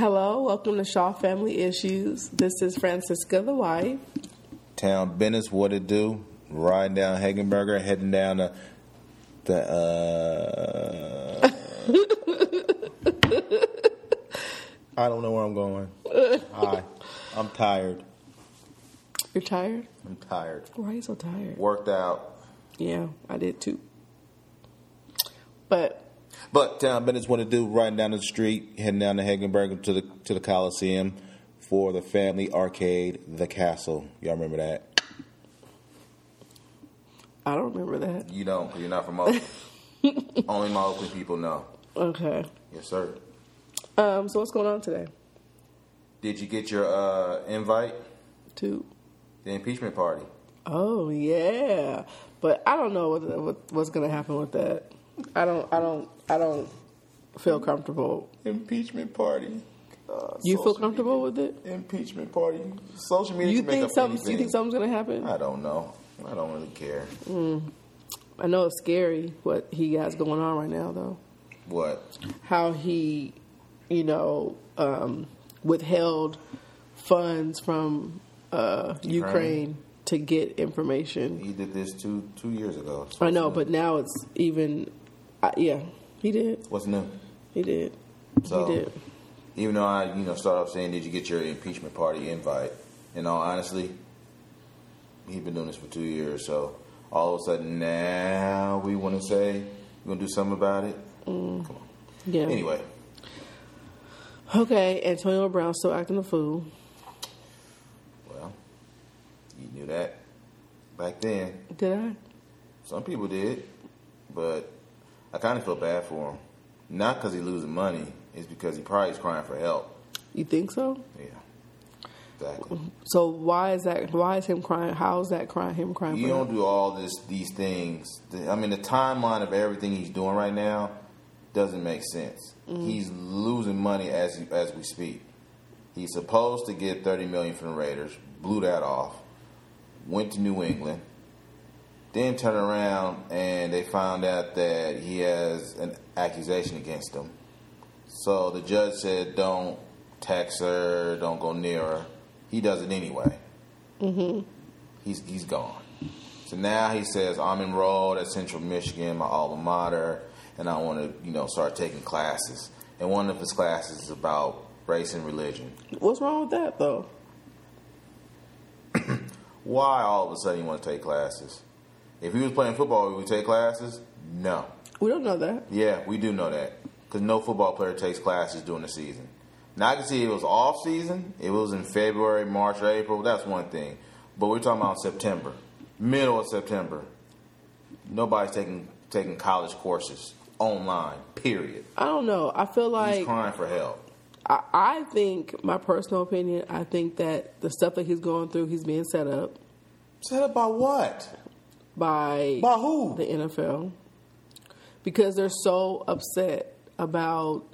Hello, welcome to Shaw Family Issues. This is Francisca, the wife. Town business, what it do? Riding down Hegenberger, heading down the the. Uh, I don't know where I'm going. Hi, I'm tired. You're tired? I'm tired. Why are you so tired? Worked out, Yeah, I did too. But but town business, what it do? Riding down the street, heading down to Hegenberger to the to the Coliseum for the family arcade, the Castle. Y'all remember that? I don't remember that. You don't, 'cause you're not from Oakland. Only my Oakland people know. Okay. Yes, sir. Um, so what's going on today? Did you get your uh, invite? to The impeachment party. Oh yeah, but I don't know what, what what's going to happen with that. I don't. I don't. I don't feel comfortable. Impeachment party. Uh, You feel comfortable media- with it? Impeachment party. Social media. You think up some? You think something's going to happen? I don't know. I don't really care. I know it's scary what he has going on right now, though. What? How he, you know, um, withheld funds from uh, Ukraine to get information. He did this two two years ago. I know, but now it's even. Uh, yeah, he did. what's new? He did. So he did. even though I you know start off saying, did you get your impeachment party invite? In all honestly, he's been doing this for two years. So all of a sudden now we want to say we're gonna do something about it. Mm. Come on. Yeah. Anyway, Okay, Antonio Brown still acting a fool. well, you knew that back then. Did I? Some people did, but I kind of feel bad for him. Not because he's losing money, it's because he probably is crying for help. You think so? Yeah, exactly. So why is that? Why is him crying? How is that crying? Him crying? You don't help? do all this, these things. I mean, the timeline of everything he's doing right now doesn't make sense. Mm. He's losing money as as we speak. He's supposed to get thirty million from the Raiders, blew that off, went to New England, then turn around and they found out that he has an accusation against him. So the judge said, "Don't text her, don't go near her." He does it anyway. Mm-hmm. He's he's gone. So now he says, "I'm enrolled at Central Michigan, my alma mater, and I want to, you know, start taking classes." And one of his classes is about race and religion. What's wrong with that though? Why all of a sudden you want to take classes? If he was playing football, would we take classes? No. We don't know that. Yeah, we do know that because no football player takes classes during the season. Now I can see it was off season. It was in February, March, or April. That's one thing, but we're talking about September, middle of September. Nobody's taking taking college courses online. Period. I don't know. I feel like He's crying for help. I, I think my personal opinion. I think that the stuff that he's going through, he's being set up Set up by what? By By who? the NFL because they're so upset about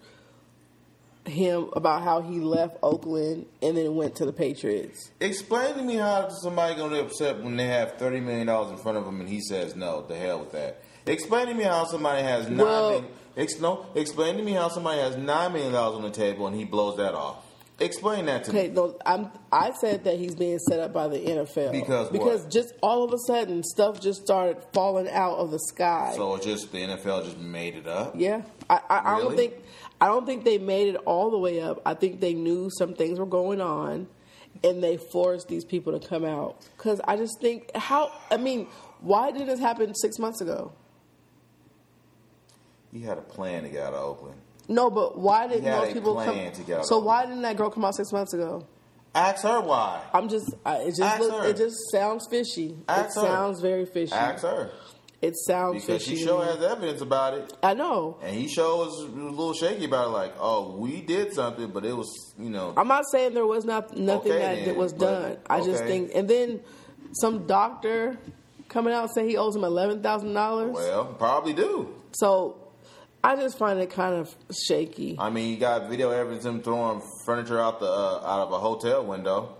him about how he left Oakland and then went to the Patriots. Explain to me how somebody gonna be upset when they have thirty million dollars in front of them and he says no. The hell with that. Explain to me how somebody has nine. Well- million- ex, no, explain to me how somebody has nine million dollars on the table and he blows that off. Explain that to Okay, me. no, I'm. I said that he's being set up by the NFL Because because what? just all of a sudden stuff just started falling out of the sky. So just the NFL just made it up. yeah, I, I, I don't think I don't think they made it all the way up. I think they knew some things were going on, and they forced these people to come out. Because I just think how I mean, why did this happen six months ago? He had a plan to get out of Oakland. No, but why didn't most a people come? to get so why didn't that girl come out six months ago? Ask her why. I'm just, I, it just, Ask look, her. it just sounds fishy. Ask it her. sounds very fishy. Ask her It sounds because fishy. she to sure me. has evidence about it. I know. And he sure was a little shaky about it, like, oh, we did something, but it was, you know, I'm not saying there was not nothing Okay, that, that then, was but- done. I just okay. think, and then some doctor coming out saying he owes him eleven thousand dollars. well, probably do. So I just find it kind of shaky. I mean, you got video evidence of him throwing furniture out the uh, out of a hotel window.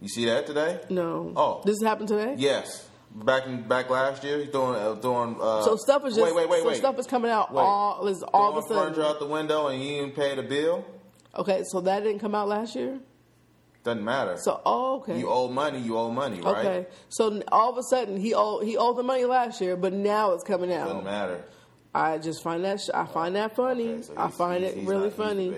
You see that today? No. Oh. this happened today. Yes. Back in back last year, he's throwing uh, throwing. Uh, So stuff is just wait, wait, wait, so wait. stuff is coming out Wait. all is all of a sudden. furniture out the window and he didn't pay the bill. Okay, so that didn't come out last year. Doesn't matter. So oh, okay. you owe money, you owe money, right? Okay, so all of a sudden he owed he owed the money last year, but now it's coming out. Doesn't matter. I just find that sh- I find that funny. Okay, so I find he's- it he's really not- funny.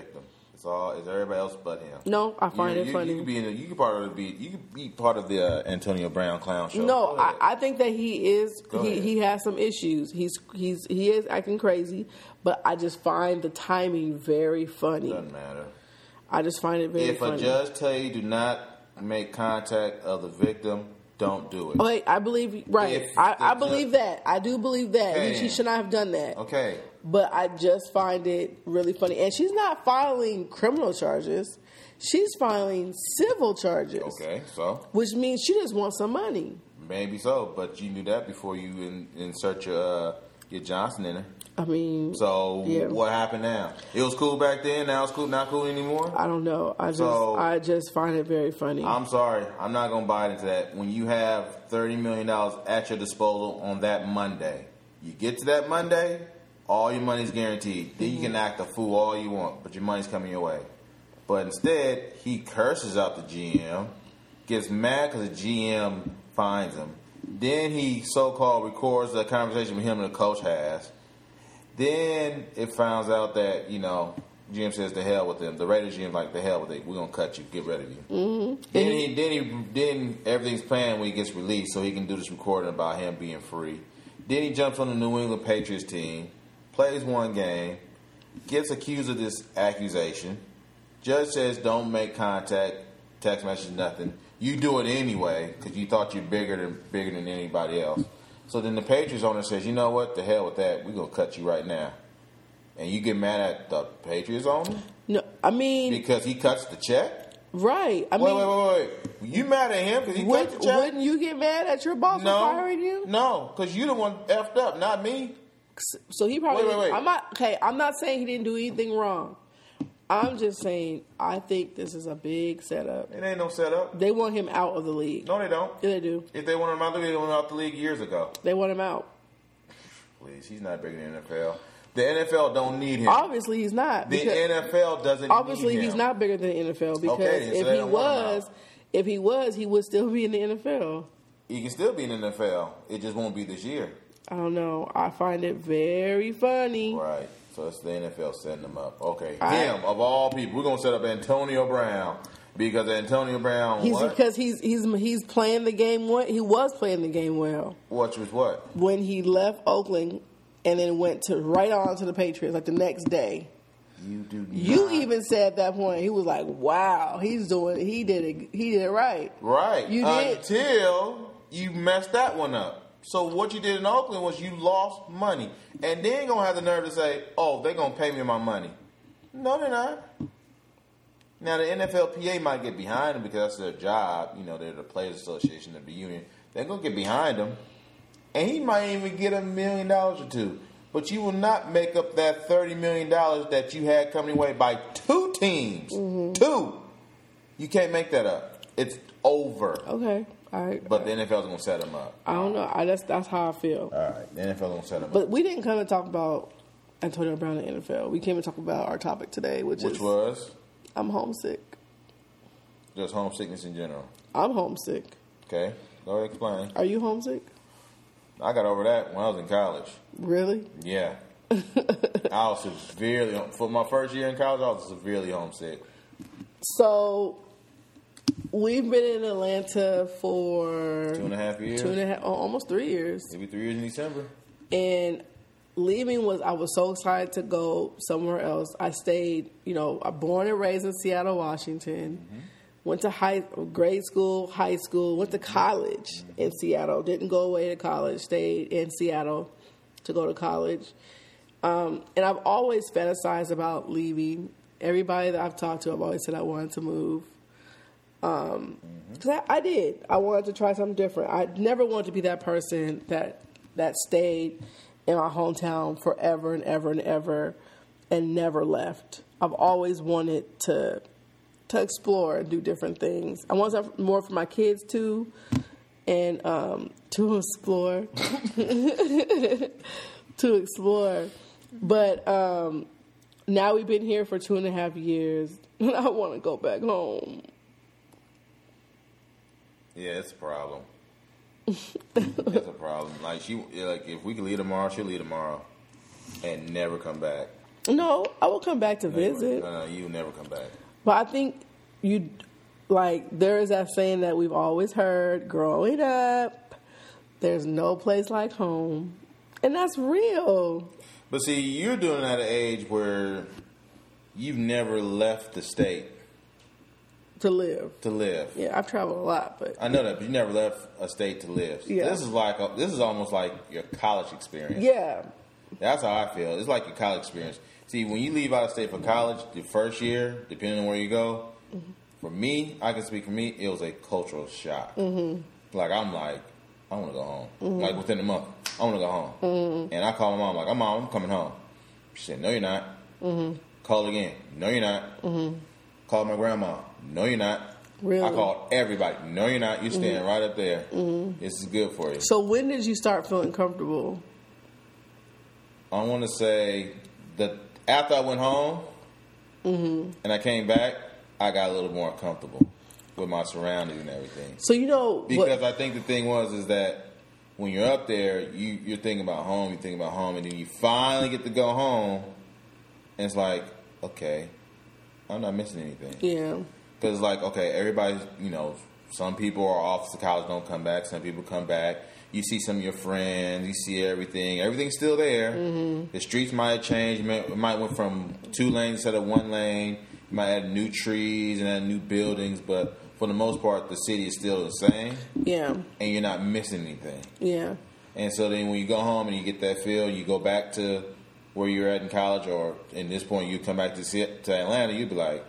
It's all it's everybody else but him. No, I find you, it you, funny. You could be in. A, you could part of the be. You could be part of the uh, Antonio Brown clown show. No, I. I think that he is Go he, ahead. he has some issues. He's he's he is acting crazy, but I just find the timing very funny. doesn't matter. I just find it very funny. If funny. a judge tell you do not make contact of the victim, don't do it. Okay, I believe right. If I, I believe that. I do believe that. She should not have done that. Okay. But I just find it really funny. And she's not filing criminal charges. She's filing civil charges. Okay. So Which means she just wants some money. maybe so, but you knew that before you in, insert your uh, your Johnson in her. I mean, So Yeah. what happened now? It was cool back then. Now it's cool. Not cool anymore. I don't know. I just So- I just find it very funny. I'm sorry. I'm not going to buy into that. When you have $30 million at your disposal on that Monday, you get to that Monday, all your money's guaranteed. Then you can mm-hmm. act a fool all you want, but your money's coming your way. But instead, he curses out the GM, gets mad because the GM finds him. Then he so called records the conversation with him and the coach has. Then it finds out that, you know, GM says to hell with them. The Raiders GM like the hell with it. We're gonna cut you, get rid of you. Mm-hmm. Then he then he then everything's planned when he gets released, so he can do this recording about him being free. Then he jumps on the New England Patriots team, plays one game, gets accused of this accusation. Judge says don't make contact, text message, nothing. You do it anyway because you thought you're bigger than bigger than anybody else. So then the Patriots owner says, you know what, the hell with that. We're gonna cut you right now. And you get mad at the Patriots owner no, I mean, because he cuts the check. right. I Wait, mean, wait, wait, wait. You mad at him because he would, cut the check? wouldn't you get mad at your boss no, for firing you? no, because you the one effed up, not me. So he probably. Wait, wait, wait. I'm not okay. I'm not saying he didn't do anything wrong. I'm just saying I think this is a big setup. It ain't no setup. They want him out of the league. No, they don't. Yeah, they do. If they want him out of the league, they want him out the league years ago. They want him out. Please, he's not bigger than the NFL. The NFL don't need him. Obviously, he's not. the NFL doesn't. obviously, he's not bigger than the NFL because Okay, then, so if he don't want him was, if he was, he would still be in the NFL. He can still be in the NFL. It just won't be this year. I don't know. I find it very funny. Right. So it's the NFL setting him up. Okay. I- him of all people, we're gonna set up Antonio Brown because Antonio Brown. He's what? because he's he's he's playing the game well. He was playing the game well Which was what? when he left Oakland and then went to right on to the Patriots like the next day. You do. You even said at that point he was like, "Wow, he's doing he did it he did it right." right You did. until you messed that one up. So what you did in Oakland was you lost money, and then gonna have the nerve to say, "Oh, they're gonna pay me my money." No, they're not. Now the NFLPA might get behind them because that's their job. You know, they're the Players Association of the union. They're gonna get behind him, and he might even get a million dollars or two. But you will not make up that thirty million dollars that you had coming away by two teams. Mm-hmm. Two. You can't make that up. It's over. Okay, all right. But the NFL's gonna set him up. I don't know. I, that's that's how I feel. All right, the NFL's gonna set him up. But we didn't come to talk about Antonio Brown in the NFL. We came to talk about our topic today, which, Which is was I'm homesick. just homesickness in general. I'm homesick. Okay, go ahead, explain. Are you homesick? I got over that when I was in college. Really? Yeah, I was severely for my first year in college. I was severely homesick. So we've been in Atlanta for Two and a half years, two and a half, oh, almost three years, maybe three years in December. and leaving was I was so excited to go somewhere else. I stayed, you know, I'm born and raised in Seattle, Washington. Went to high grade school, high school, went to college in Seattle. Didn't go away to college. Stayed in Seattle to go to college. Um, and I've always fantasized about leaving. Everybody that I've talked to, I've always said I wanted to move. Um, 'cause I, I did. I wanted to try something different. I never wanted to be that person that that stayed in my hometown forever and ever and ever and never left. I've always wanted to to explore and do different things. I want something more for my kids too, and um, to explore, to explore. But um, now we've been here for two and a half years, and I want to go back home. Yeah, it's a problem. it's a problem. Like she, like if we could leave tomorrow, she'll leave tomorrow, and never come back. No, I will come back to Never. visit. No, no, you never come back. But I think you like there is that saying that we've always heard growing up. There's no place like home, and that's real. But see, you're doing it at an age where you've never left the state To live, to live. yeah, I've traveled a lot, but I know that, but you never left a state to live. Yeah. This is like a, this is almost like your college experience. yeah, That's how I feel. It's like your college experience. See, when you leave out of state for college, the first year, depending on where you go, for me, I can speak for me, it was a cultural shock. Mm-hmm. Like I'm like, I want to go home. Mm-hmm. Like within a month, I want to go home. Mm-hmm. And I call my mom like, "I'm mom, I'm coming home." She said, "No, you're not." Mm-hmm. Call again. No, you're not. Call my grandma. No, you're not. Really? I called everybody. No, you're not. You're standing mm-hmm. right up there. Mm-hmm. This is good for you. So when did you start feeling comfortable? I want to say that after I went home mm-hmm. and I came back, I got a little more comfortable with my surroundings and everything. So you know Because what? I think the thing was is that when you're up there, you you're thinking about home, you're thinking about home, and then you finally get to go home, and it's like, okay, I'm not missing anything. Yeah, Because like, okay, everybody, you know, some people are off to college, don't come back. Some people come back. You see some of your friends. You see everything. Everything's still there. Mm-hmm. The streets might have changed. It might- went from two lanes instead of one lane. You might add new trees and add new buildings, but for the most part, the city is still the same, yeah, and you're not missing anything. yeah, And so then when you go home and you get that feel, you go back to where you're at in college, or in this point, you come back to see- to Atlanta, you'd be like,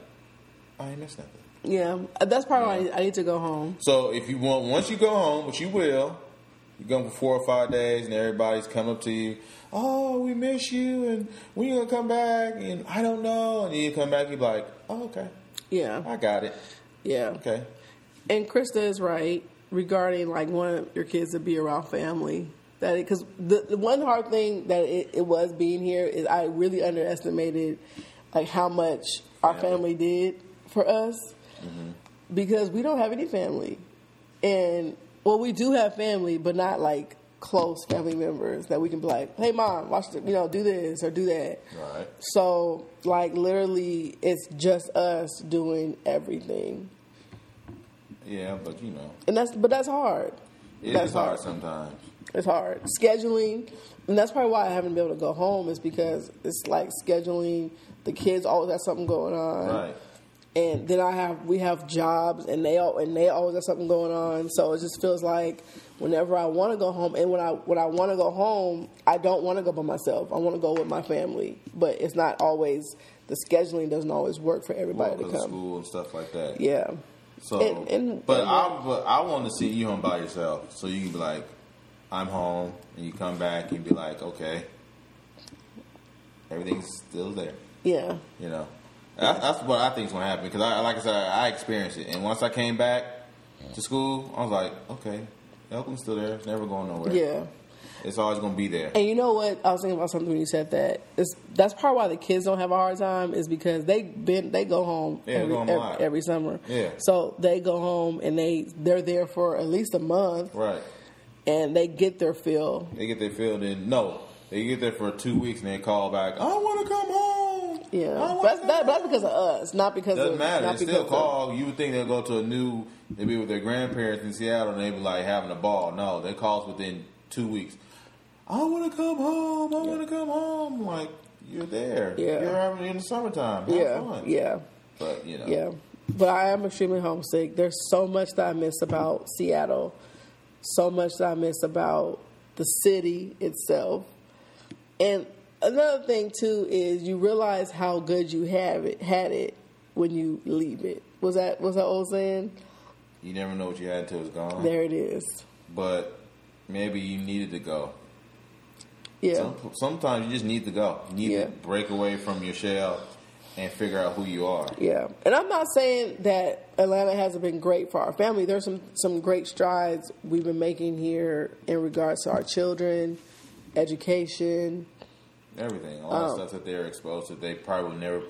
I ain't missed nothing. Yeah. That's probably why I need to go home. So if you want, once you go home, which you will, you go for four or five days, and everybody's come up to you. Oh, we miss you, and when you gonna come back? And I don't know. And then you come back, you be like, Oh, okay, Yeah, I got it. yeah. Okay, And Krista is right regarding like wanting your kids to be around family. That because the, the one hard thing that it, it was being here is I really underestimated like how much our family did for us Mm-hmm. because we don't have any family, and well we do have family, but not like close family members that we can be like, hey mom, watch the, you know do this or do that. right. So like literally, it's just us doing everything. Yeah, but you know, and that's but that's hard. it that's is hard sometimes. It's hard scheduling, and that's probably why I haven't been able to go home. Is because it's like scheduling. The kids always have something going on, Right. And then I have we have jobs, and they all and they always have something going on. So it just feels like whenever I want to go home, and when I when I want to go home, I don't want to go by myself. I want to go with my family, but it's not always the scheduling doesn't always work for everybody Well, to come. school and stuff like that. Yeah, So, And- and- but and- I but I want to see you home by yourself, so you can be like, I'm home, and you come back and be like, okay, everything's still there. yeah, You know, That- that's what I think is gonna happen because I, like I said, I experienced it, and once I came back to school, I was like, okay, Oakland's still there. It's never going nowhere. yeah. it's always gonna be there. And you know what? I was thinking about something when you said that. It's, that's part why the kids don't have a hard time is because they been they go home Yeah, every, go home every, every summer. Yeah. So they go home and they they're there for at least a month Right. and they get their fill. They get their fill, then no, they get there for two weeks and they call back. I want to come home. I Yeah, wanna but that's, that, but that's because of us, not because Doesn't of matter. Not They because still of- call. You would think they'll go to a new. They be with their grandparents in Seattle and they'd be like having a ball. No, they call us within two weeks. I want to come home. I want to come home. Like you're there. Yeah. You're having in the summertime. Have yeah, fun. yeah, But you know. yeah. But I am extremely homesick. There's so much that I miss about Seattle, so much that I miss about the city itself. And another thing too is you realize how good you have it had it when you leave it. Was that was that old saying? You never know what you had until it's gone. There it is. But maybe you needed to go. Yeah. Some, sometimes you just need to go. You need Yeah. to break away from your shell and figure out who you are. Yeah, and I'm not saying that Atlanta hasn't been great for our family. There's some some great strides we've been making here in regards to our children, education, everything, a lot Um, of stuff that they're exposed to. They probably will never,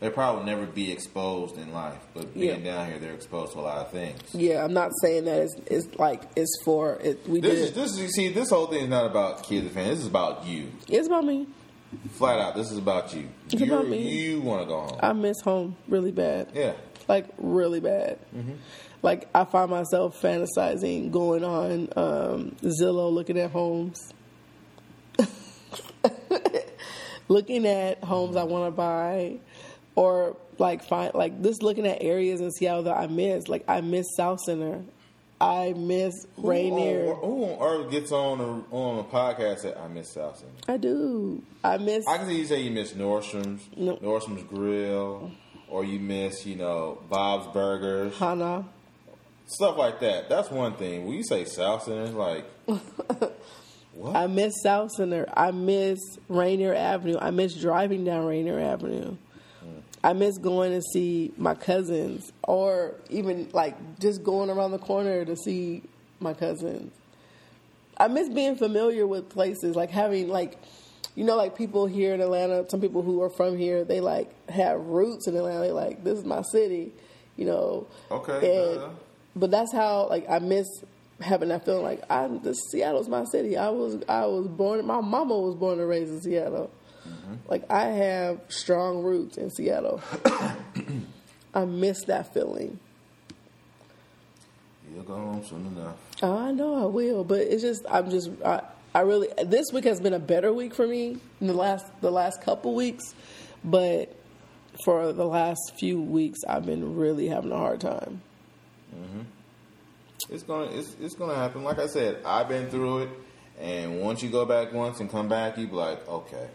they probably will never be exposed in life. But being Yeah. down here, they're exposed to a lot of things. Yeah, I'm not saying that it's, it's like it's for it. We This did. is this is you see this whole thing is not about kids and fans. This is about you, it's about me. flat out. This is about you. It's You're- about me. You want to go home? I miss home really bad. yeah. like really bad. Like I find myself fantasizing going on um, Zillow, looking at homes, looking at homes I mm-hmm. want to buy, or like find like just looking at areas in Seattle that I miss. Like I miss Southcenter, I miss Rainier. Who on, who on earth gets on a, on a podcast that I miss Southcenter? I do. I miss. I can see you say you miss Nordstrom's, No. Nordstrom's Grill, or you miss, you know, Bob's Burgers, Hana. stuff like that. That's one thing. When you say Southcenter, it's like, what? I miss Southcenter. I miss Rainier Avenue. I miss driving down Rainier Avenue. Mm. I miss going to see my cousins, or even like just going around the corner to see my cousins. I miss being familiar with places, like having like, you know, like people here in Atlanta. Some people who are from here, they like have roots in Atlanta. They like this is my city, you know. Okay, And, but that's how like I miss having that feeling like I the Seattle's my city. I was I was born. My mama was born and raised in Seattle. Mm-hmm. Like I have strong roots in Seattle. I miss that feeling. You'll go home soon enough. Oh, I know I will, but it's just I'm just I, I really this week has been a better week for me in the last the last couple weeks, but for the last few weeks I've been really having a hard time. Mm-hmm. It's gonna it's it's gonna happen. Like I said, I've been through it, and once you go back once and come back, you be like, okay,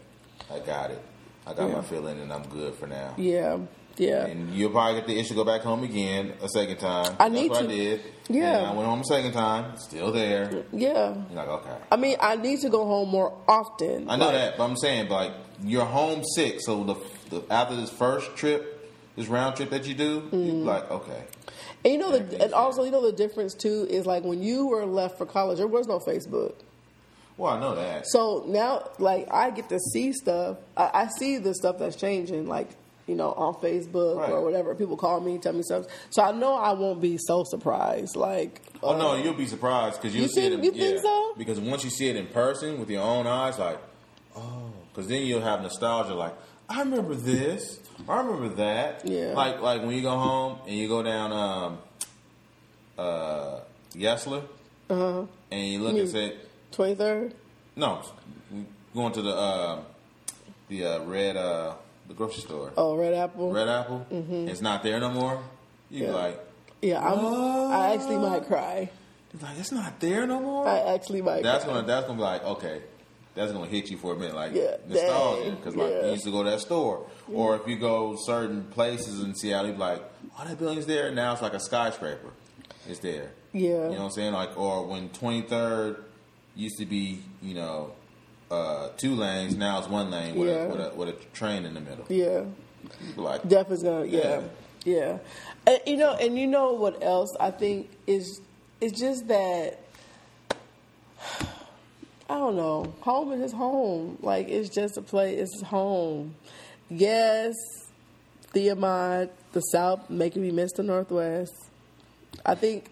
I got it. I got Yeah. my feeling, and I'm good for now. Yeah, yeah. And you'll probably get the issue go back home again a second time. I That's need what to. I did. Yeah. And I went home a second time, still there. Yeah. You're like, okay. I mean, I need to go home more often. I know Like, that, but I'm saying, like, you're homesick. So the, the after this first trip, this round trip that you do, Mm-hmm. you're like, okay, And you know, the, and also you know the difference too is like when you were left for college, there was no Facebook. well, I know that. So now, like, I get to see stuff. I, I see the stuff that's changing, like, you know, on Facebook Right. or whatever. People call me, tell me stuff. So I know I won't be so surprised. Like, Oh no, uh, you'll be surprised because you'll You see it. In, you think so? Because once you see it in person with your own eyes, like, oh, because then you'll have nostalgia. Like, I remember this. I remember that. Yeah. Like, like when you go home and you go down um, uh, Yesler, uh-huh. and you look You and say, twenty third. no, going to the uh, the uh, red uh, the grocery store, Oh, Red Apple. Red Apple. It's not there no more. You Yeah. like, yeah, I'm, I actually might cry. like it's not there no more. I actually might. That's cry. gonna that's gonna be like okay, that's gonna hit you for a minute, like Yeah, nostalgia, because like yeah. you used to go to that store, or if you go certain places in Seattle, you be like, oh, that building's there. Now it's like a skyscraper, it's there. Yeah. You know what I'm saying? Like, or when 23rd used to be, you know, uh, two lanes, now it's one lane with, Yeah. a, with, a, with a train in the middle. Yeah. Like, Definitely gonna, yeah, yeah. And, you know, and you know what else I think is it's just that I don't know. Home is just home. Like it's just a place. It's home. Yes, Theomod, the South making me miss the Northwest. I think,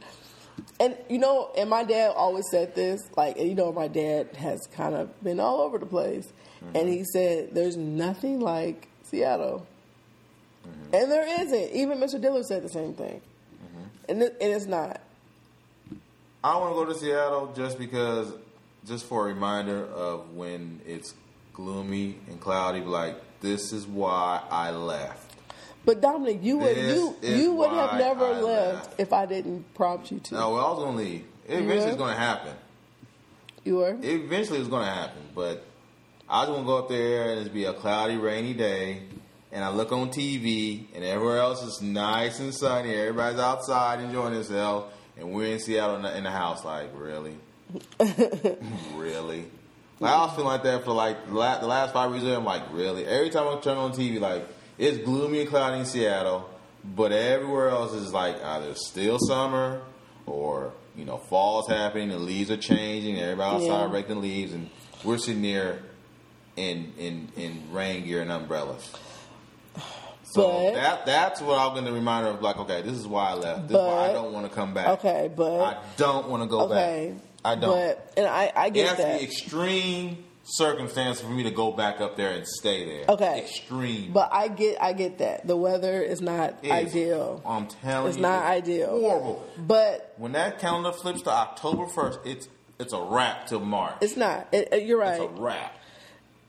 and you know, and my dad always said this. Like, you know, my dad has kind of been all over the place, mm-hmm. and he said, "There's nothing like Seattle." Mm-hmm. And there isn't. Even Mr. Diller said the same thing. Mm-hmm. And, it, and it's not. I want to go to Seattle just because, just for a reminder of when it's gloomy and cloudy. Like this is why I left. But Dominic, you would you you would have never I left left. if I didn't prompt you to. No, well, I was gonna leave. It eventually Yeah. it's gonna happen. You were. It eventually it's gonna happen. But I just want to go up there and it's be a cloudy, rainy day, and I look on TV and everywhere else is nice and sunny. Everybody's outside enjoying themselves, and we're in Seattle in the house. Like really, really. Like, I was feeling like that for like the last five years. I'm like, really. Every time I turn on TV, like it's gloomy and cloudy in Seattle, but everywhere else is like either still summer or you know fall's happening, the leaves are changing, everybody outside Yeah. raking leaves, and we're sitting there in in in rain gear and umbrellas. So But- that that's what I'm going to remind her of. Like, okay, this is why I left. This is why I don't want to come back. Okay, but I don't want to go okay, back. I don't. But and I, I get it has that. to be extreme circumstance for me to go back up there and stay there. Okay. extreme. But I get I get that the weather is not It's- ideal. I'm telling you. It's you, not ideal. Horrible. But When that calendar flips to October first, it's it's a wrap till March. it's not. It, you're right. It's a wrap.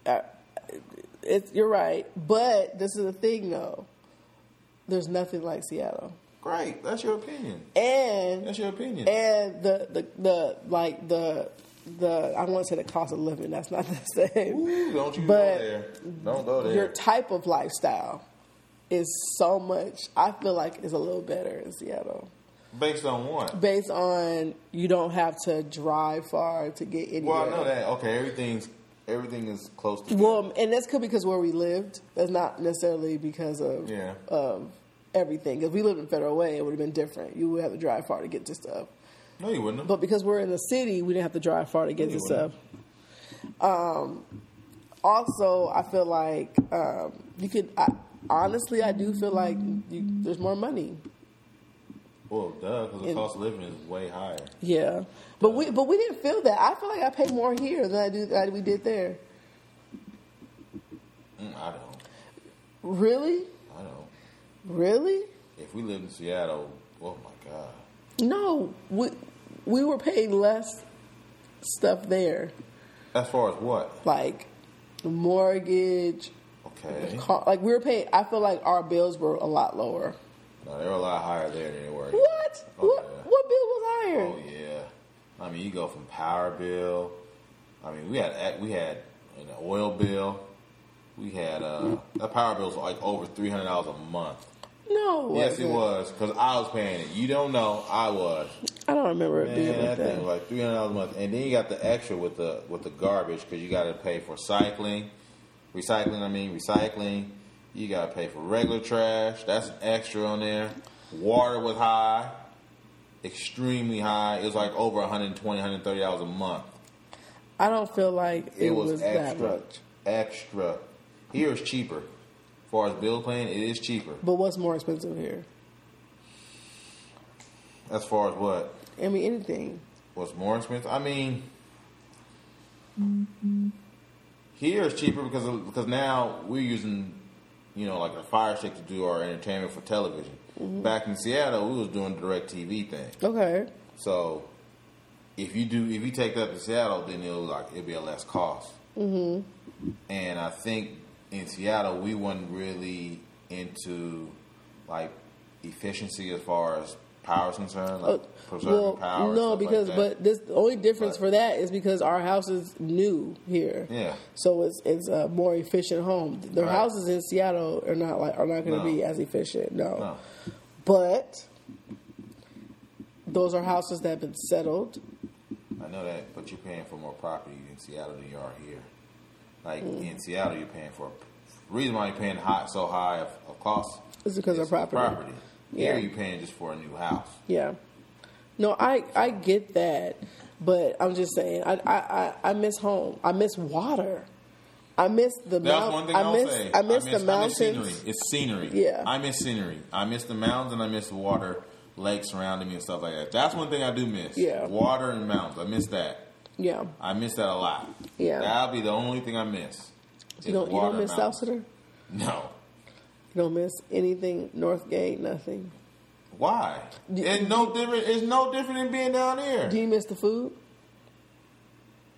Uh, it's you're right. But this is the thing though. There's nothing like Seattle. Great, that's your opinion. And That's your opinion. and the, the the like the the I want to say the cost of living. That's not the same. Ooh, don't you But go there. Don't go there. Your type of lifestyle is so much. I feel like is a little better in Seattle, Based on what? based on you don't have to drive far to get anywhere. Well, I know that. Okay, everything's everything is close to. Well, and that's could because where we lived. That's not necessarily because of Yeah. of everything. If we lived in Federal Way, it would have been different. You would have to drive far to get to stuff. no, you wouldn't. Have. But because we're in the city, we didn't have to drive far to get You to stuff. Um, also, I feel like um, you could. I, honestly, I do feel like you, there's more money. well, duh, because the cost of living is way higher. Yeah, but we but we didn't feel that. I feel like I pay more here than I do that we did there. Mm, I don't. Really, I don't. Really? If we lived in Seattle, oh my god. No, we we were paying less stuff there, As far as what? like mortgage. Okay. Car, like we were paying. I feel like our bills were a lot lower. No, they were a lot higher there than they were. What? Oh, what? yeah. What bill was higher? Oh yeah. I mean, you go from power bill. I mean, we had we had an oil bill. We had uh, that power bill was like over three hundred dollars a month. No, Yes, it wasn't. because I was paying it. You don't know, I was. I don't remember it being like that thing was like three hundred dollars a month, and then you got the extra with the with the garbage because you got to pay for cycling, recycling. I mean, recycling. You got to pay for regular trash. That's an extra on there. Water was high, extremely high. It was like over 120 130 dollars a month. I don't feel like it, It, was, was, that much. extra. Here is cheaper. As far as bill paying, it is cheaper. But what's more expensive here? As far as what? I mean, anything. What's more expensive? I mean, here it's cheaper because of, because now we're using, you know, like a Fire Stick to do our entertainment for television. Back in Seattle, we was doing DirecTV thing. Okay. So if you do, if you take that to Seattle, then it'll like it'll be a less cost. Mm-hmm. And I think in Seattle, we weren't really into like efficiency as far as power is concerned, like Uh, preserving well, power. no, stuff like because but this the only difference But- for that is because our house is new here. Yeah. So it's it's a more efficient home. The Right. houses in Seattle are not like are not going to No. be as efficient. No. No. But those are houses that have been settled. I know that, but you're paying for more property in Seattle than you are here. Like Mm. in Seattle, you're paying for reason why you're paying high, so high of, of cost. It's because of is the property. Here, you're paying just for a new house. Yeah. No, I I get that, but I'm just saying I I I, I miss home. I miss water. I miss the mountains. mount- one I miss. I miss the I miss mountains. scenery. It's scenery. Yeah. I miss scenery. I miss the mountains and I miss the water, lakes surrounding me and stuff like that. That's one thing I do miss. Yeah. Water and mountains. I miss that. Yeah. I miss that a lot. Yeah. That'll be the only thing I miss. You don't you don't miss South. Center? No. You don't miss anything Northgate, nothing. Why? Do- It's no different. It's no different than being down here. Do you miss the food?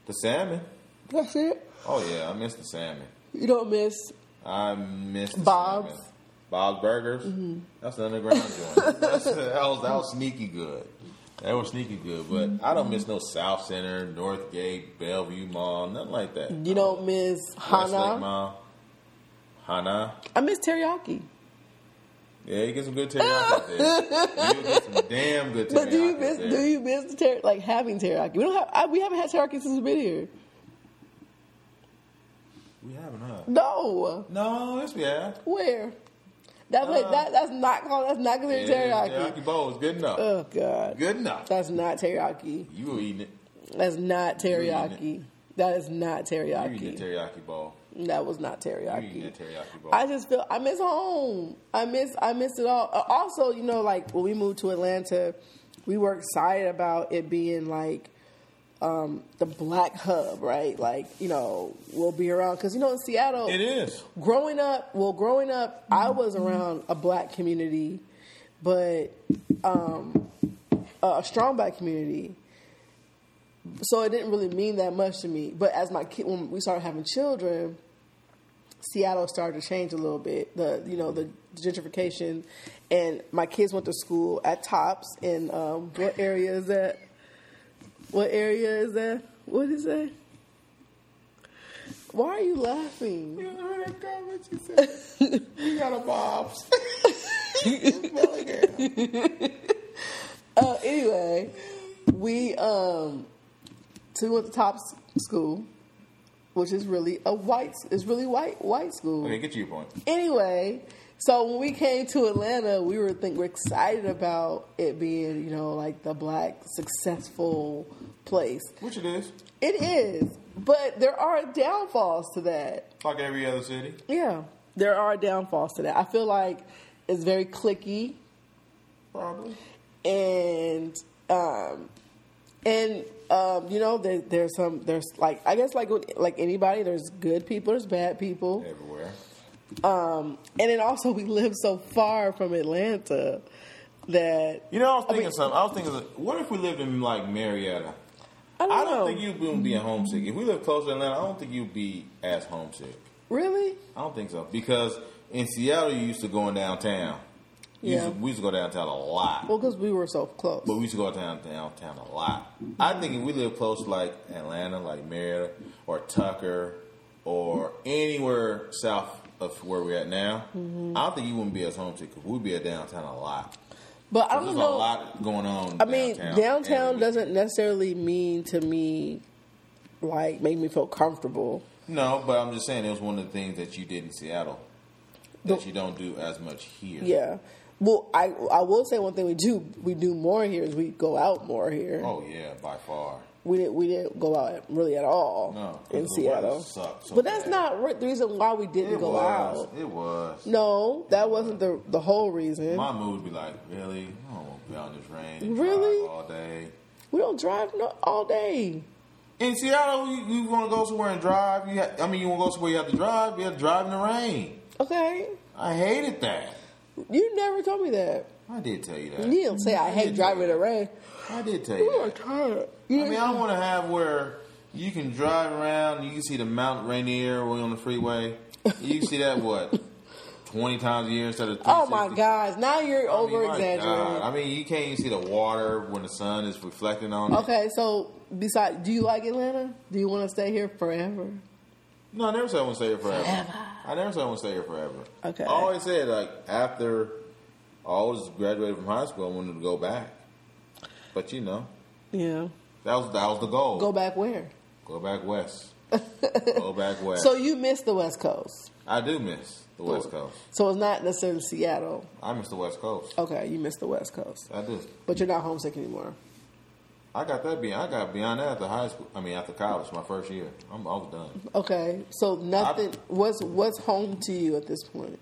The salmon. That's it. Oh yeah, I miss the salmon. You don't miss I miss the Bob's? salmon. Bob's Burgers. Mm-hmm. That's the underground joint. That's, that was that was sneaky good. That was sneaky good, but I don't miss no Southcenter, Northgate, Bellevue Mall, nothing like that. you don't miss Hana. Mall. Hana. I miss teriyaki. Yeah, you get some good teriyaki there. You get some damn good teriyaki. But do you miss do you miss the ter- like having teriyaki? We don't have I, we haven't had teriyaki since we've been here. We haven't, huh? No. No, yes, we have. Where? That place, Uh, that that's not called that's not considered Yeah, teriyaki. teriyaki bowl is good enough. Oh god. good enough. That's not teriyaki. You were eating it. That's not teriyaki. That is not teriyaki. You eating the teriyaki bowl. That was not teriyaki. You eating teriyaki. that teriyaki bowl. I just feel I miss home. I miss I miss it all. Uh, Also, you know, like when we moved to Atlanta, we were excited about it being like um, the black hub, right? Like you know, we'll be around because you know in Seattle, it is. growing up, well, growing up, I was around a black community, but um, a strong black community. So it didn't really mean that much to me. But as my kid, when we started having children, Seattle started to change a little bit. The you know the gentrification, and my kids went to school at Tops. In um, what area is that? What area is that? What is that? Why are you laughing? You heard that comment you said? you got a Bob's. Uh, anyway, we um, so we went to top school, which is really a white. It's really white white school. okay, get to your point. Anyway, so when we came to Atlanta, we were think we're excited about it being you know like the black successful place. Which it is. It is, but there are downfalls to that. Like every other city. Yeah, there are downfalls to that. I feel like it's very clicky. Probably. and um, and um, you know there, there's some there's like I guess like like anybody there's good people there's bad people Everywhere. Um, and then also we live so far from Atlanta that You know, I was thinking mean- something. I was thinking, what if we lived in like Marietta? I don't, I don't think you wouldn't be homesick. If we live close to Atlanta, I don't think you'd be as homesick. really I don't think so because in Seattle you used to going downtown. You used Yeah. to- we used to go downtown a lot, well because we were so close but we used to go down downtown a lot. I think if we live close to like Atlanta, like Marietta or Tucker or anywhere south of where we're at now, Mm-hmm. I don't think you wouldn't be as homesick because we'd be at downtown a lot. but I don't a know lot going on. I mean downtown, doesn't necessarily mean to me like make me feel comfortable No, but I'm just saying it was one of the things that you did in Seattle that The- you don't do as much here. yeah well I I will say one thing we do we do more here is we go out more here Oh yeah, by far. We didn't we didn't go out really at all No, in Seattle. so but that's bad. not the reason why we didn't It go was. out. It was. No, that wasn't the the whole reason. My mood would be like, really? I don't want to be out in this rain. Really? all day. we don't drive no, all day. In Seattle, you, you want to go somewhere and drive. You ha- I mean, you want to go somewhere you have to drive. You have to drive in the rain. Okay, I hated that. You never told me that. I did tell you that. You didn't say I hate driving in the rain. I did tell You you are tired. I mean, I want to have where you can drive around. You can see the Mount Rainier you're on the freeway. You can see that what twenty times a year instead of. oh my gosh! Now you're I over exaggerating. I mean, you can't even see the water when the sun is reflecting on it. Okay, so besides, do you like Atlanta? Do you want to stay here forever? No, I never said I want to stay here forever. I never said I want to stay here forever. Okay. I always said like after I always graduated from high school, I wanted to go back. But you know, Yeah. that was that was the goal. Go back where? Go back west. go back west. So you miss the West Coast. I do miss the West Coast. So it's not necessarily Seattle. I miss the West Coast. Okay, you miss the West Coast, I do. but you're not homesick anymore. I got that beyond. I got beyond that after high school. I mean, after college, my first year. I'm, I was done. Okay, so nothing. what's what's home to you at this point?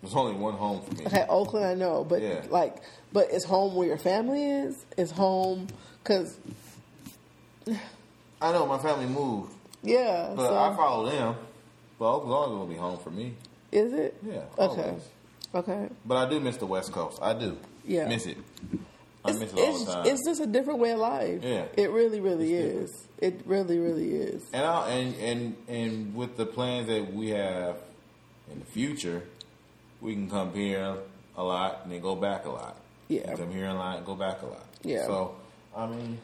There's only one home for me. Okay, Oakland, I know, but Yeah. like, but it's home where your family is? It's home because I know my family moved, yeah. but so I follow them. But Oklahoma gonna be home for me. is it? Yeah. Okay. always. Okay. But I do miss the West Coast. I do. Yeah. Miss it. I It's, miss it all the time. it's just a different way of life. Yeah. It really, really It's is. It really, really is. and, I, and and and with the plans that we have in the future, we can come here a lot and then go back a lot. Yeah. Come here a lot and go back a lot. Yeah. So I mean,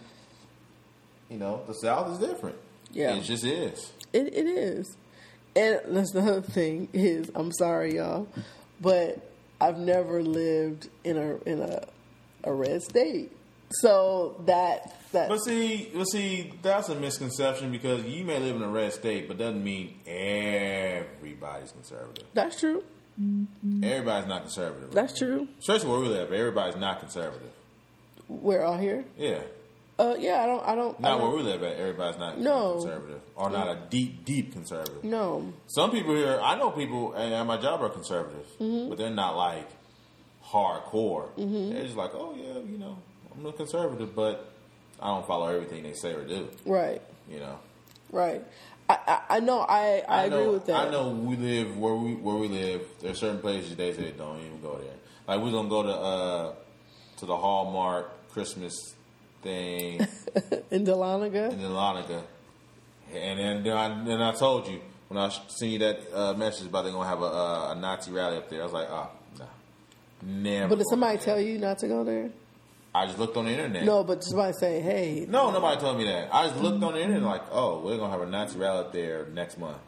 you know, the South is different. Yeah. It just is. It, it is. And that's the other thing is, I'm sorry, y'all, but I've never lived in a in a a red state. So that that But see, but see, that's a misconception because you may live in a red state, but doesn't mean everybody's conservative. that's true. Everybody's not conservative. That's true. Especially where we live, everybody's not conservative. We're all here. Yeah. Uh, yeah, I don't. I don't. I Not don't where we live at. Everybody's not No. conservative, or not a deep, deep conservative. no. Some people here, I know people at my job are conservatives, Mm-hmm. but they're not like hardcore. They're just like, oh yeah, you know, I'm a conservative, but I don't follow everything they say or do. Right. You know, Right. I, I, I know. I, I, agree know, with that. I know we live where we where we live. There's certain places they say don't even go there. Like we're gonna go to uh to the Hallmark Christmas thing In Dahlonega. in Atlantica, and then then I, then I told you when I sent you that uh, message about they're gonna have a, uh, a Nazi rally up there. I was like, oh, nah, never. But did somebody tell you not to go there? I just looked on the internet. No, but somebody say, "Hey, no, nobody told me that. I just looked on the internet like, oh, we're gonna have a Nazi rally up there next month.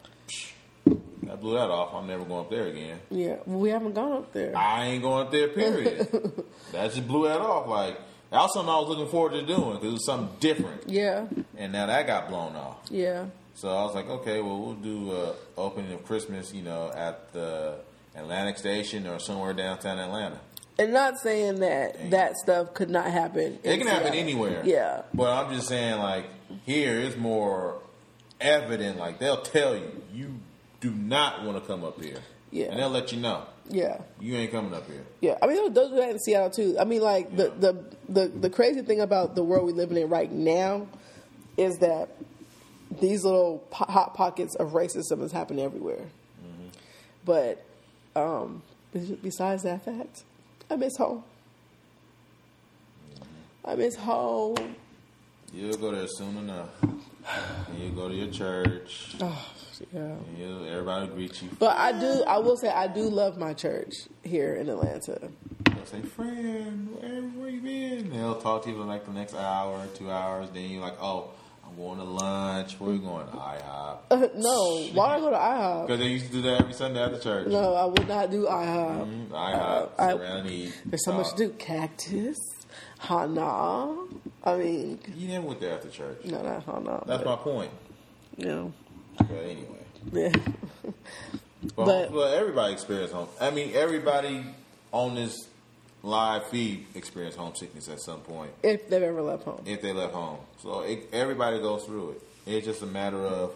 I blew that off. I'm never going up there again. yeah, well, we haven't gone up there." I ain't going up there. Period. that just blew that off. Like that was something I was looking forward to doing because it was something different, yeah, and now that got blown off. yeah, So I was like, okay, well, we'll do uh, opening of Christmas, you know, at the Atlantic Station or somewhere downtown Atlanta. and not saying that that stuff could not happen. It can happen anywhere. Yeah, But I'm just saying, like, here it's more evident. Like, they'll tell you, you do not want to come up here. Yeah. And they'll let you know, yeah. you ain't coming up here. Yeah, I mean those, do that in Seattle too. I mean, like the, the the the crazy thing about the world we live in right now is that these little po- hot pockets of racism is happening everywhere. Mm-hmm. But um, besides that fact, I miss home. I miss home. You'll go there soon enough. And you'll go to your church. Oh, yeah. And you'll, everybody will greet you. But I do. I will say I do love my church here in Atlanta. They'll say, friend, where, where you been? They'll talk to you for like the next hour, two hours. Then you're like, oh, I'm going to lunch. Where are you going? To IHOP. no, why would I go to IHOP? Because they used to do that every Sunday after church. No, I would not do IHOP. Mhm, IHOP, I- around and. There's so much to do. Cactus, Hana. I mean, You never went there after church. no, not Hana. That's but, my point. know, But anyway. yeah. But, But- but everybody experienced home. I mean, everybody on this live feed experience homesickness at some point if they've ever left home. if they left home. So it, everybody goes through it. It's just a matter of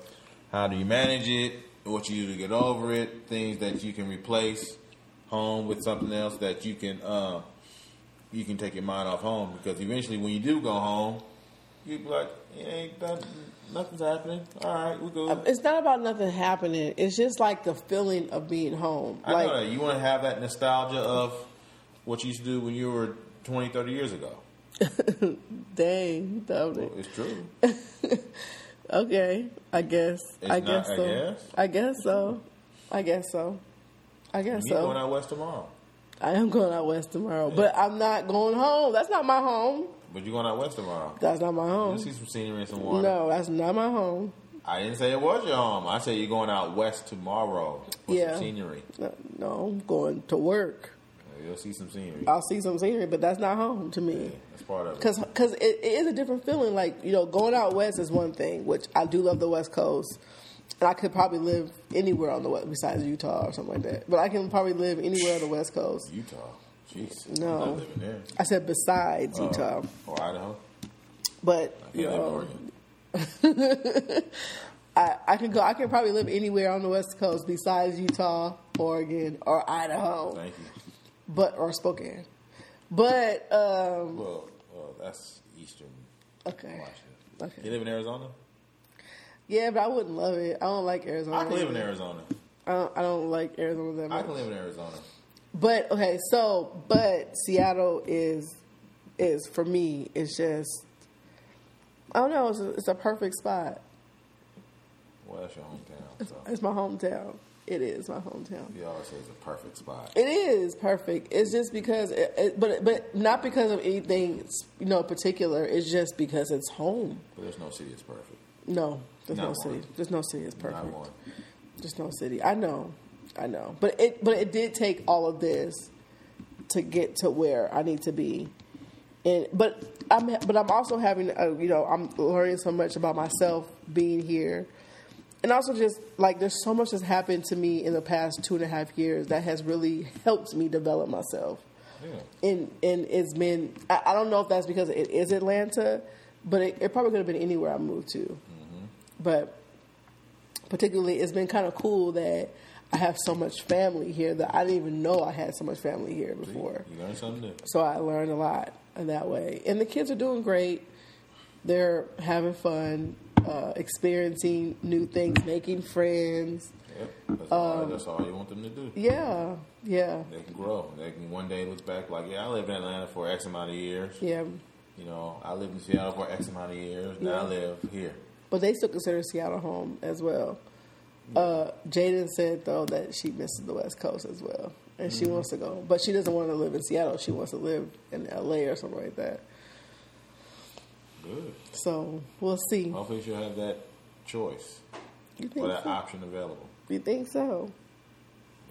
how do you manage it, what you do to get over it, things that you can replace home with something else that you can uh, you can take your mind off home because eventually when you do go home, you be like, it ain't nothing's happening. All right, we're good. It's not about nothing happening. It's just like the feeling of being home. I Like, know that. You want to have that nostalgia of what you used to do when you were 20, 30 years ago. dang, Well, Dominic. it's true. Okay, I guess. It's I not- guess I so. guess? I guess so. I guess so. I guess You going so. out west tomorrow. I am going out west tomorrow, but I'm not going home. That's not my home. But you're going out west tomorrow. That's not my home. see some scenery and some water. No, that's not my home. I didn't say it was your home. I said you're going out west tomorrow for Yeah. some scenery. No, I'm going to work. You'll see some scenery. I'll see some scenery, but that's not home to Yeah, me. that's part of it. Because cause it, it is a different feeling. Like, you know, going out west is one thing, which I do love the West Coast. And I could probably live anywhere on the west besides Utah or something like that. But I can probably live anywhere on the West Coast. Utah. Jeez. No. I'm not living there. I said besides Oh, Utah. Or Idaho. But, I you in know, Oregon. I, I can go. I can probably live anywhere on the West Coast besides Utah, Oregon, or Idaho, Thank you. But or Spokane. But um, Well, well, that's Eastern okay, Washington. You live in Arizona? yeah, but I wouldn't love it. I don't like Arizona. I can live in. Arizona. I don't, I don't like Arizona that I much. can live in Arizona. But okay, so but Seattle is is for me. It's just I don't know. It's a, it's a perfect spot. Well, that's your hometown. So It's my hometown. It is my hometown. you always say it's a perfect spot. It is perfect. It's just because, it, it, but but not because of anything you know particular. It's just because it's home. But there's no city that's perfect. No, there's Not no one. city. There's no city that's Not perfect. one. There's no city. I know, I know. But it but it did take all of this to get to where I need to be. And but I'm but I'm also having a, you know I'm learning so much about myself being here, and also just like there's so much that's happened to me in the past two and a half years that has really helped me develop myself. Yeah. And and it's been I, I don't know if that's because it is Atlanta, but it, it probably could have been anywhere I moved to. Mm-hmm. But particularly, it's been kind of cool that I have so much family here that I didn't even know I had so much family here before. You learn something new. So I learned a lot in that way. And the kids are doing great. They're having fun, uh, experiencing new things, making friends. Yep. That's, all, that's all you want them to do. Yeah, yeah, They can grow. They can one day look back like, yeah, I lived in Atlanta for X amount of years. yeah. You know, I lived in Seattle for X amount of years. Now I live here. But they still consider Seattle home as well. Uh, Jaden said though that she misses the West Coast as well, and she wants to go, but she doesn't want to live in Seattle. She wants to live in LA or something like that. Good. So we'll see. Hopefully, she'll have that choice You or think that so? option available. You think so?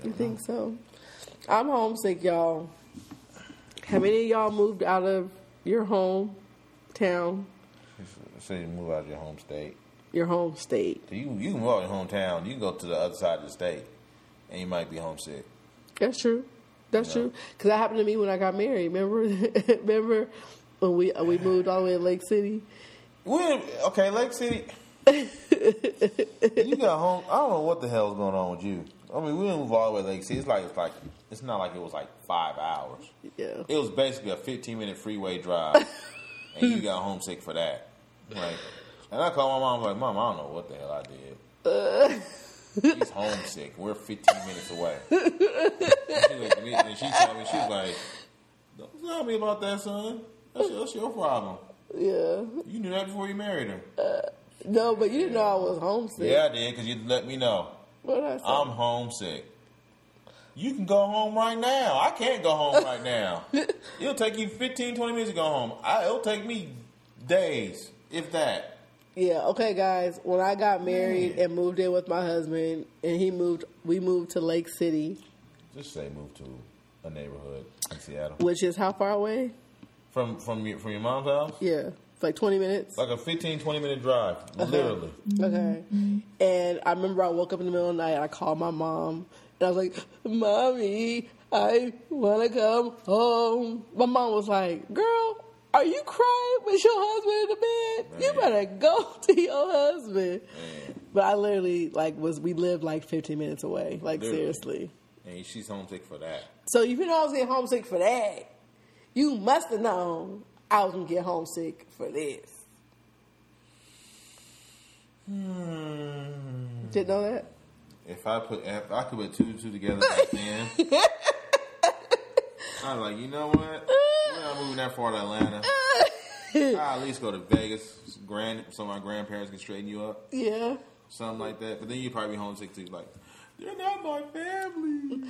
You think so? I'm homesick, y'all. Have any of y'all moved out of your home town, So you move out of your home state. your home state? So you you can move out of your hometown. You can go to the other side of the state, and you might be homesick. That's true. That's Yeah. true. Because that happened to me when I got married. Remember? Remember when we we moved all the way to Lake City? We okay, Lake City. you got home. I don't know what the hell hell's going on with you. I mean, we didn't move all the way to Lake City. It's like it's like it's not like it was like five hours. Yeah. It was basically a 15 minute freeway drive, and you got homesick for that. Like, and I called my mom like, "Mom, I don't know what the hell I did." He's homesick. We're 15 minutes away. And she, looked at me, and she told me, she was like, "Don't tell me about that, son. That's your, that's your problem. Yeah. You knew that before you married her." Uh, no, but you didn't know I was homesick. Yeah, I did because you let me know. What I say? I'm homesick. You can go home right now. I can't go home right now. It'll take you 15, 20 minutes to go home. I, it'll take me days, if that. Yeah, okay, guys. When I got married and moved in with my husband, and he moved, we moved to Lake City, Just say move to a neighborhood in Seattle. which is how far away? From from your from your mom's house? Yeah, it's like 20 minutes. Like a 15, 20 minute drive. Uh-huh. Literally. Okay. And I remember I woke up in the middle of the night. and I called my mom, and I was like, "Mommy, I want to come home." My mom was like, "Girl, are you crying with your husband in the bed? You better go to your husband." But I literally like was we lived like 15 minutes away. Like Literally. seriously. And she's homesick for that. So you know I was getting homesick for that, you must have known I was gonna get homesick for this. Hmm. Didn't know that. If I put if I could put two and two together back then, I was like, you know what? We're not moving that far to Atlanta. I'll at least go to Vegas. Grand, so my grandparents can straighten you up, Yeah. something like that. But then you'd probably be homesick too. Like, you're not my family.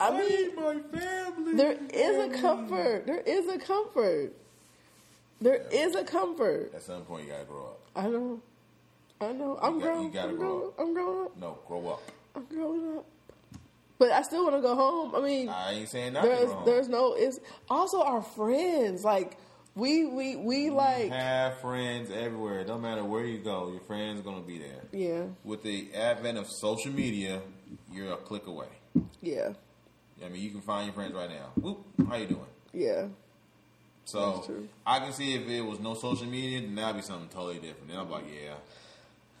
I I mean, need my family. there is a comfort. There is a comfort. There is a comfort. At some point, you gotta grow up. I know. I know. I'm You got- you gotta I'm grow grown. up. I'm grown up. No, grow up. I'm growing up. But I still want to go home. I mean, I ain't saying not to there's grow home. there's no. It's also our friends. Like we we we like have friends everywhere. It don't matter where you go, your friends are gonna be there. yeah With the advent of social media, you're a click away. yeah I mean, you can find your friends right now. Whoop, how you doing? yeah. So I can see if it was no social media, then that'd be something totally different. Then I'm like, yeah,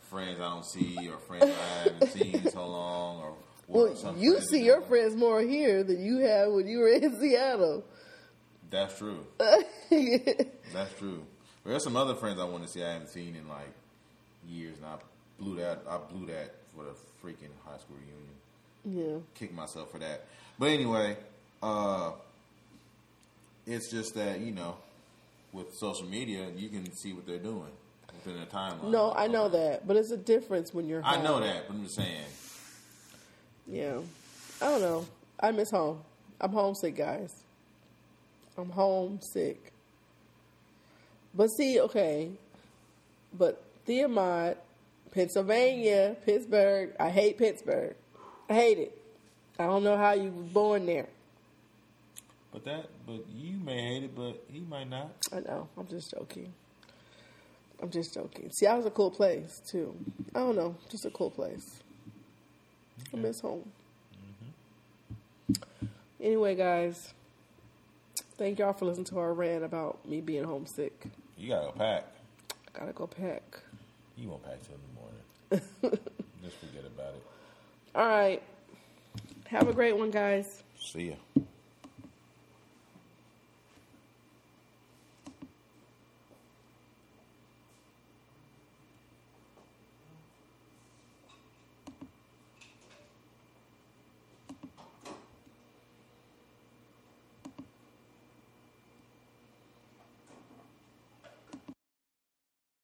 friends I don't see or friends I haven't seen in so long or. Well, you see your friends more here than you have when you were in Seattle. That's true. That's true. But there's some other friends I want to see I haven't seen in like years, and I blew that. I blew that for the freaking high school reunion. yeah. Kick myself for that. But anyway, uh, it's just that you know, with social media, you can see what they're doing within a timeline. No, I know that, but it's a difference when you're. Home. I know that, but I'm just saying. Yeah, I don't know. I miss home. I'm homesick, guys. I'm homesick. But see, okay, but Theomont, Pennsylvania, Pittsburgh. I hate Pittsburgh. I hate it. I don't know how you were born there. But that, but you may hate it, but he might not. I know. I'm just joking. I'm just joking. Seattle's a cool place too. I don't know, just a cool place. I miss home. Mm-hmm. Anyway, guys, thank y'all for listening to our rant about me being homesick. You gotta go pack. I gotta go pack. You won't pack till in the morning. Just forget about it. All right. Have a great one, guys. See ya.